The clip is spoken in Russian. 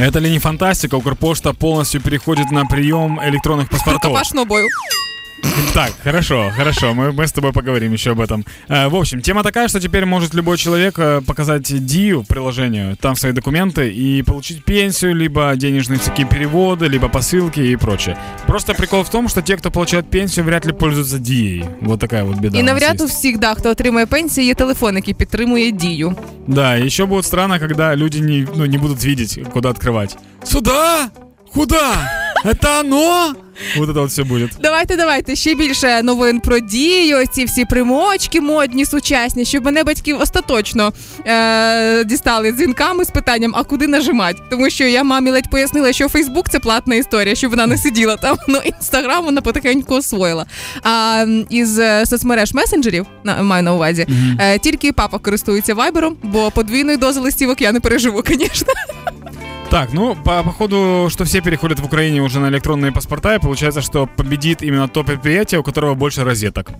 Это ли не фантастика? Укрпошта полностью переходит на прием электронных паспортов. Рукопашного бою. Так, хорошо, хорошо, мы, мы с тобой поговорим еще об этом. Э, в общем, тема такая, что теперь может любой человек э, показать ДИЮ приложению, там свои документы и получить пенсию, либо денежные такие переводы, либо посылки и прочее. Просто прикол в том, что те, кто получает пенсію, вряд ли пользуются дією. Вот такая вот беда. І у нас навряд у есть. всіх, да, хто отримує пенсію, є телефон, який підтримує дію. Да, еще будет странно, когда люди не, ну, не будут видеть, куда открывать. Сюда? Куда? Это оно? Вот это вот все будет. Давайте, давайте ще більше новин про дію, ці всі примочки модні, сучасні, щоб мене батьки остаточно е- дістали дзвінками з питанням, а куди нажимати? Тому що я мамі ледь пояснила, що Фейсбук це платна історія, щоб вона не сиділа там. Ну інстаграм вона потихеньку освоїла. А із е, соцмереж месенджерів на маю на увазі, е- тільки папа користується вайбером, бо подвійної дози листівок я не переживу, звісно. Так, ну, по, походу, что все переходят в Украине уже на электронные паспорта, и получается, что победит именно то предприятие, у которого больше розеток.